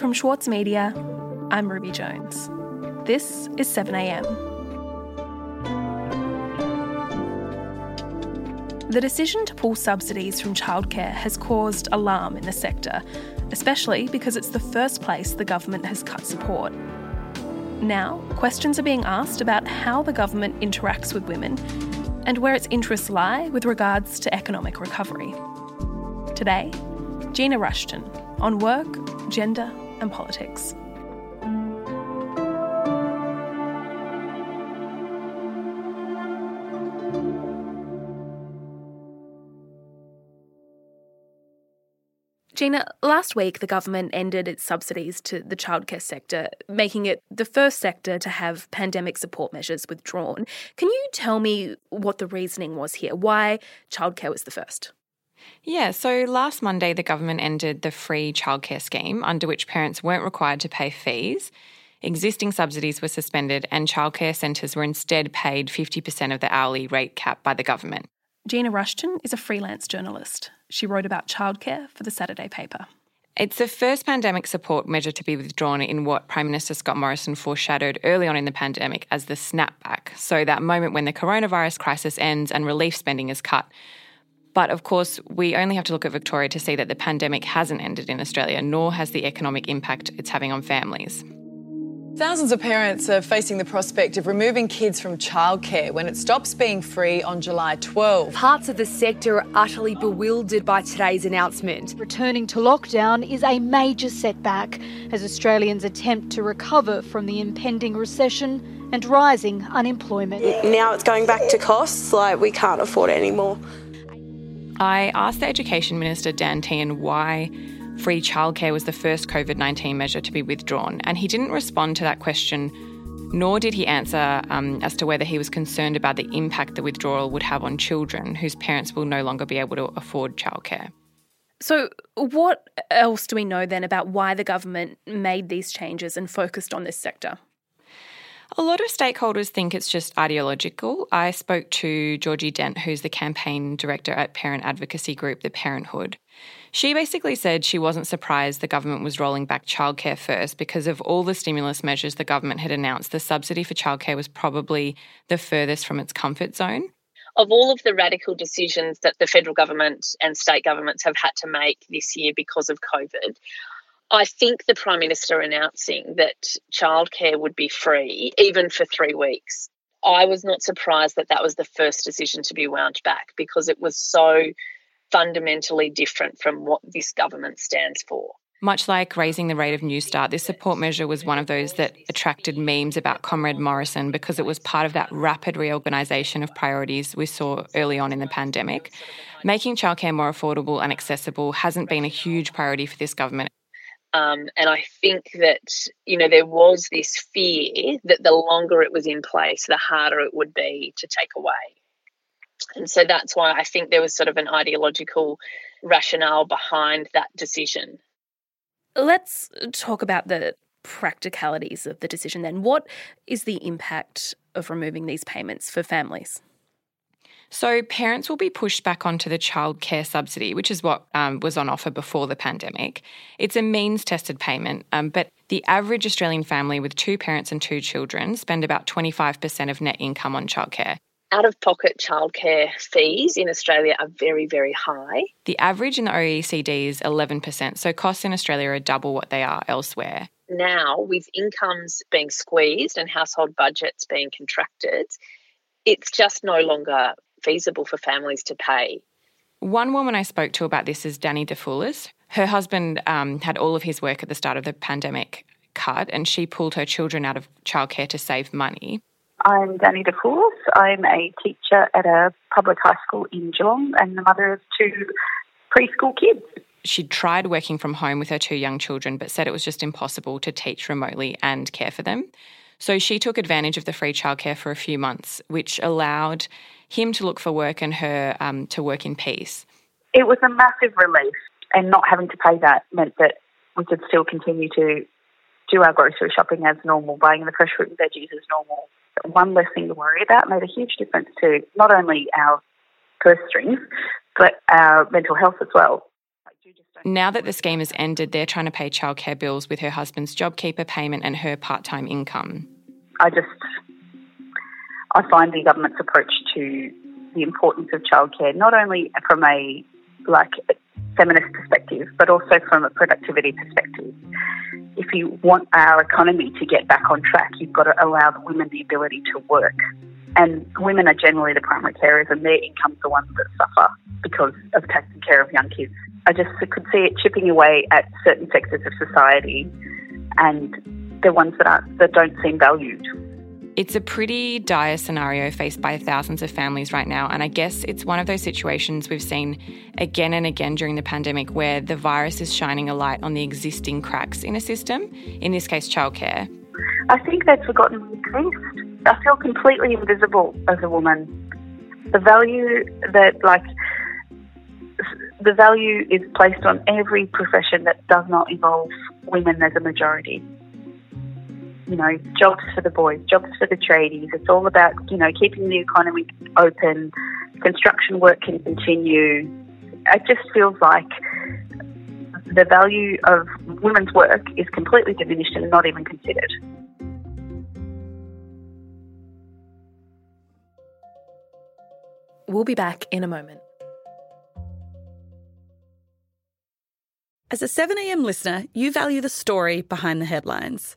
From Schwartz Media, I'm Ruby Jones. This is 7am. The decision to pull subsidies from childcare has caused alarm in the sector, especially because it's the first place the government has cut support. Now, questions are being asked about how the government interacts with women and where its interests lie with regards to economic recovery. Today, Gina Rushton on work, gender, and politics. Gina, last week the government ended its subsidies to the childcare sector, making it the first sector to have pandemic support measures withdrawn. Can you tell me what the reasoning was here? Why childcare was the first? Yeah, so last Monday, the government ended the free childcare scheme, under which parents weren't required to pay fees. Existing subsidies were suspended, and childcare centres were instead paid 50% of the hourly rate cap by the government. Gina Rushton is a freelance journalist. She wrote about childcare for the Saturday paper. It's the first pandemic support measure to be withdrawn in what Prime Minister Scott Morrison foreshadowed early on in the pandemic as the snapback. So, that moment when the coronavirus crisis ends and relief spending is cut. But of course, we only have to look at Victoria to see that the pandemic hasn't ended in Australia, nor has the economic impact it's having on families. Thousands of parents are facing the prospect of removing kids from childcare when it stops being free on July 12. Parts of the sector are utterly bewildered by today's announcement. Returning to lockdown is a major setback as Australians attempt to recover from the impending recession and rising unemployment. Now it's going back to costs, like we can't afford it anymore. I asked the Education Minister Dan Tehan why free childcare was the first COVID 19 measure to be withdrawn, and he didn't respond to that question, nor did he answer um, as to whether he was concerned about the impact the withdrawal would have on children whose parents will no longer be able to afford childcare. So, what else do we know then about why the government made these changes and focused on this sector? A lot of stakeholders think it's just ideological. I spoke to Georgie Dent, who's the campaign director at parent advocacy group The Parenthood. She basically said she wasn't surprised the government was rolling back childcare first because of all the stimulus measures the government had announced. The subsidy for childcare was probably the furthest from its comfort zone. Of all of the radical decisions that the federal government and state governments have had to make this year because of COVID, I think the Prime Minister announcing that childcare would be free, even for three weeks, I was not surprised that that was the first decision to be wound back because it was so fundamentally different from what this government stands for. Much like raising the rate of Newstart, this support measure was one of those that attracted memes about Comrade Morrison because it was part of that rapid reorganisation of priorities we saw early on in the pandemic. Making childcare more affordable and accessible hasn't been a huge priority for this government. Um, and I think that, you know, there was this fear that the longer it was in place, the harder it would be to take away. And so that's why I think there was sort of an ideological rationale behind that decision. Let's talk about the practicalities of the decision then. What is the impact of removing these payments for families? So, parents will be pushed back onto the childcare subsidy, which is what um, was on offer before the pandemic. It's a means tested payment, um, but the average Australian family with two parents and two children spend about 25% of net income on childcare. Out of pocket childcare fees in Australia are very, very high. The average in the OECD is 11%, so costs in Australia are double what they are elsewhere. Now, with incomes being squeezed and household budgets being contracted, it's just no longer feasible for families to pay. One woman I spoke to about this is Danny DeFoulis. Her husband um, had all of his work at the start of the pandemic cut, and she pulled her children out of childcare to save money. I'm Danny DeFoulis. I'm a teacher at a public high school in Geelong and the mother of two preschool kids. She'd tried working from home with her two young children, but said it was just impossible to teach remotely and care for them. So she took advantage of the free childcare for a few months, which allowed him to look for work and her um, to work in peace. It was a massive relief, and not having to pay that meant that we could still continue to do our grocery shopping as normal, buying the fresh fruit and veggies as normal. One less thing to worry about made a huge difference to not only our purse strings, but our mental health as well. Now that the scheme has ended, they're trying to pay childcare bills with her husband's JobKeeper payment and her part time income. I just, I find the government's approach to the importance of childcare, not only from a like feminist perspective, but also from a productivity perspective. If you want our economy to get back on track, you've got to allow the women the ability to work. And women are generally the primary carers, and their income's the ones that suffer because of taking care of young kids. I just could see it chipping away at certain sectors of society, and the ones that are that don't seem valued. It's a pretty dire scenario faced by thousands of families right now, and I guess it's one of those situations we've seen again and again during the pandemic where the virus is shining a light on the existing cracks in a system, in this case, childcare. I think they've forgotten exist. I feel completely invisible as a woman. The value that, like, the value is placed on every profession that does not involve women as a majority you know, jobs for the boys, jobs for the tradies. It's all about, you know, keeping the economy open. Construction work can continue. It just feels like the value of women's work is completely diminished and not even considered. We'll be back in a moment. As a 7am listener, you value the story behind the headlines.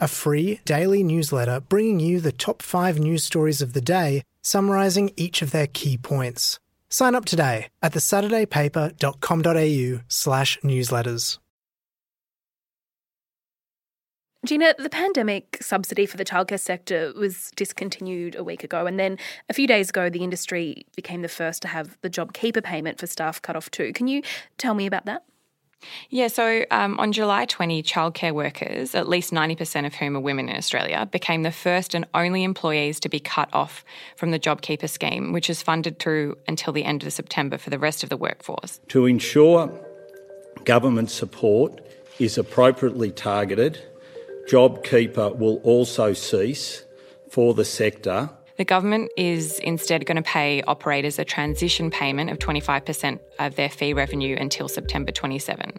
a free daily newsletter bringing you the top five news stories of the day, summarising each of their key points. Sign up today at thesaturdaypaper.com.au slash newsletters. Gina, the pandemic subsidy for the childcare sector was discontinued a week ago, and then a few days ago, the industry became the first to have the JobKeeper payment for staff cut off too. Can you tell me about that? Yeah, so um, on July 20, childcare workers, at least 90% of whom are women in Australia, became the first and only employees to be cut off from the JobKeeper scheme, which is funded through until the end of September for the rest of the workforce. To ensure government support is appropriately targeted, JobKeeper will also cease for the sector the government is instead going to pay operators a transition payment of 25% of their fee revenue until September 27.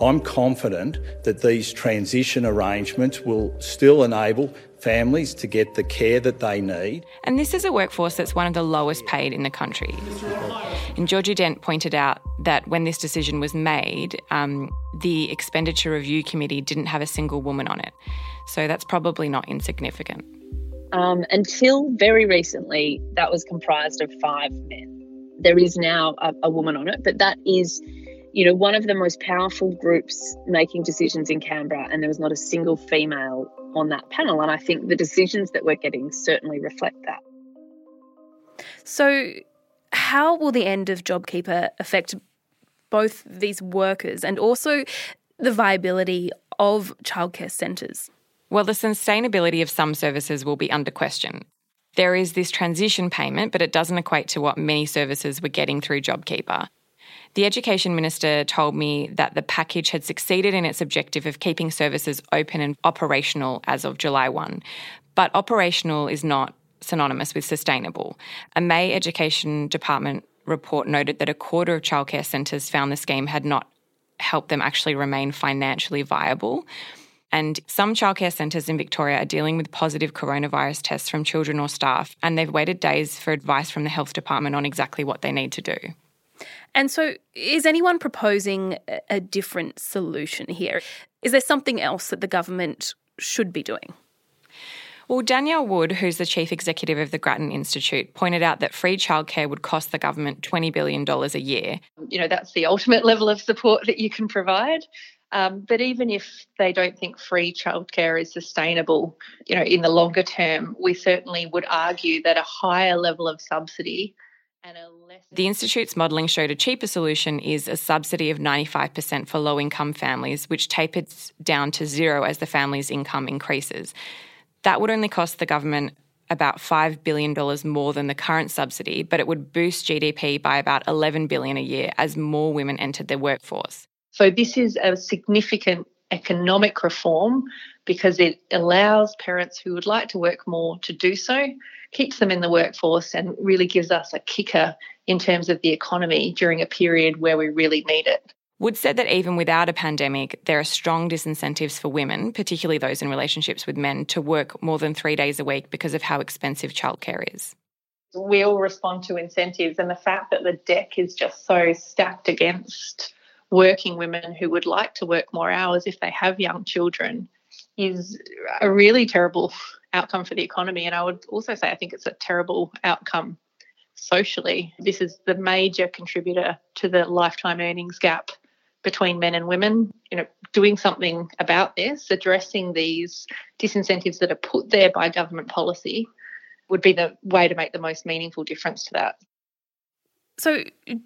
I'm confident that these transition arrangements will still enable families to get the care that they need. And this is a workforce that's one of the lowest paid in the country. And Georgie Dent pointed out that when this decision was made, um, the Expenditure Review Committee didn't have a single woman on it. So that's probably not insignificant. Um, until very recently, that was comprised of five men. There is now a, a woman on it, but that is, you know, one of the most powerful groups making decisions in Canberra, and there was not a single female on that panel. And I think the decisions that we're getting certainly reflect that. So, how will the end of JobKeeper affect both these workers and also the viability of childcare centres? Well, the sustainability of some services will be under question. There is this transition payment, but it doesn't equate to what many services were getting through JobKeeper. The Education Minister told me that the package had succeeded in its objective of keeping services open and operational as of July 1. But operational is not synonymous with sustainable. A May Education Department report noted that a quarter of childcare centres found the scheme had not helped them actually remain financially viable. And some childcare centres in Victoria are dealing with positive coronavirus tests from children or staff, and they've waited days for advice from the health department on exactly what they need to do. And so, is anyone proposing a different solution here? Is there something else that the government should be doing? Well, Danielle Wood, who's the chief executive of the Grattan Institute, pointed out that free childcare would cost the government $20 billion a year. You know, that's the ultimate level of support that you can provide. Um, but even if they don't think free childcare is sustainable, you know, in the longer term, we certainly would argue that a higher level of subsidy and a Less- The Institute's modelling showed a cheaper solution is a subsidy of 95% for low income families, which tapers down to zero as the family's income increases. That would only cost the government about $5 billion more than the current subsidy, but it would boost GDP by about 11 billion a year as more women entered the workforce. So, this is a significant economic reform because it allows parents who would like to work more to do so, keeps them in the workforce, and really gives us a kicker in terms of the economy during a period where we really need it. Wood said that even without a pandemic, there are strong disincentives for women, particularly those in relationships with men, to work more than three days a week because of how expensive childcare is. We all respond to incentives, and the fact that the deck is just so stacked against working women who would like to work more hours if they have young children is a really terrible outcome for the economy. And I would also say I think it's a terrible outcome socially. This is the major contributor to the lifetime earnings gap between men and women. You know, doing something about this, addressing these disincentives that are put there by government policy would be the way to make the most meaningful difference to that. So,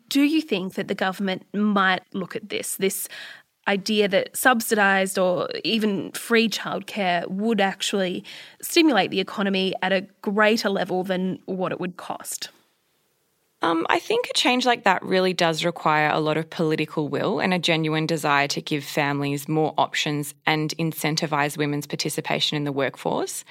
do you think that the government might look at this, this idea that subsidised or even free childcare would actually stimulate the economy at a greater level than what it would cost? Um, I think a change like that really does require a lot of political will and a genuine desire to give families more options and incentivise women's participation in the workforce.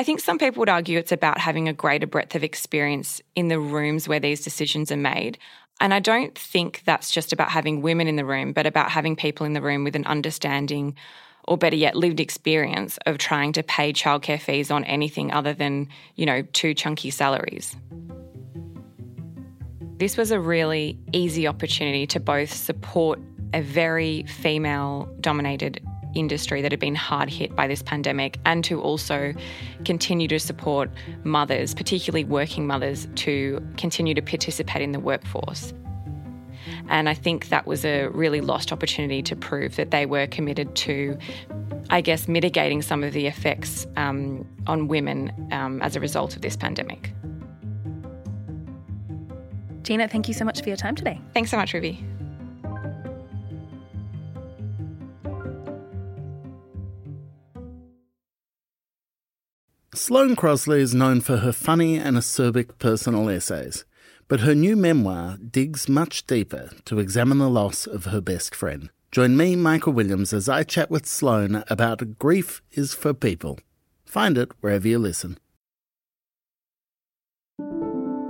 I think some people would argue it's about having a greater breadth of experience in the rooms where these decisions are made. And I don't think that's just about having women in the room, but about having people in the room with an understanding or better yet, lived experience of trying to pay childcare fees on anything other than, you know, two chunky salaries. This was a really easy opportunity to both support a very female dominated industry that had been hard hit by this pandemic and to also continue to support mothers, particularly working mothers, to continue to participate in the workforce. And I think that was a really lost opportunity to prove that they were committed to, I guess, mitigating some of the effects um, on women um, as a result of this pandemic. Gina, thank you so much for your time today. Thanks so much, Ruby. Sloane Crosley is known for her funny and acerbic personal essays, but her new memoir digs much deeper to examine the loss of her best friend. Join me, Michael Williams, as I chat with Sloane about Grief is for People. Find it wherever you listen.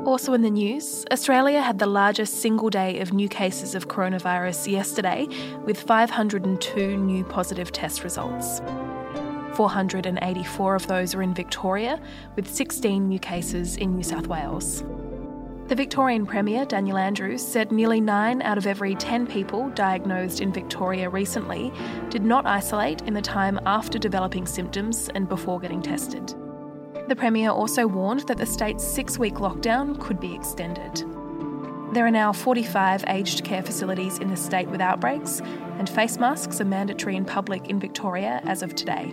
Also in the news, Australia had the largest single day of new cases of coronavirus yesterday, with 502 new positive test results. 484 of those are in Victoria, with 16 new cases in New South Wales. The Victorian Premier, Daniel Andrews, said nearly 9 out of every 10 people diagnosed in Victoria recently did not isolate in the time after developing symptoms and before getting tested. The Premier also warned that the state's six week lockdown could be extended. There are now 45 aged care facilities in the state with outbreaks, and face masks are mandatory in public in Victoria as of today.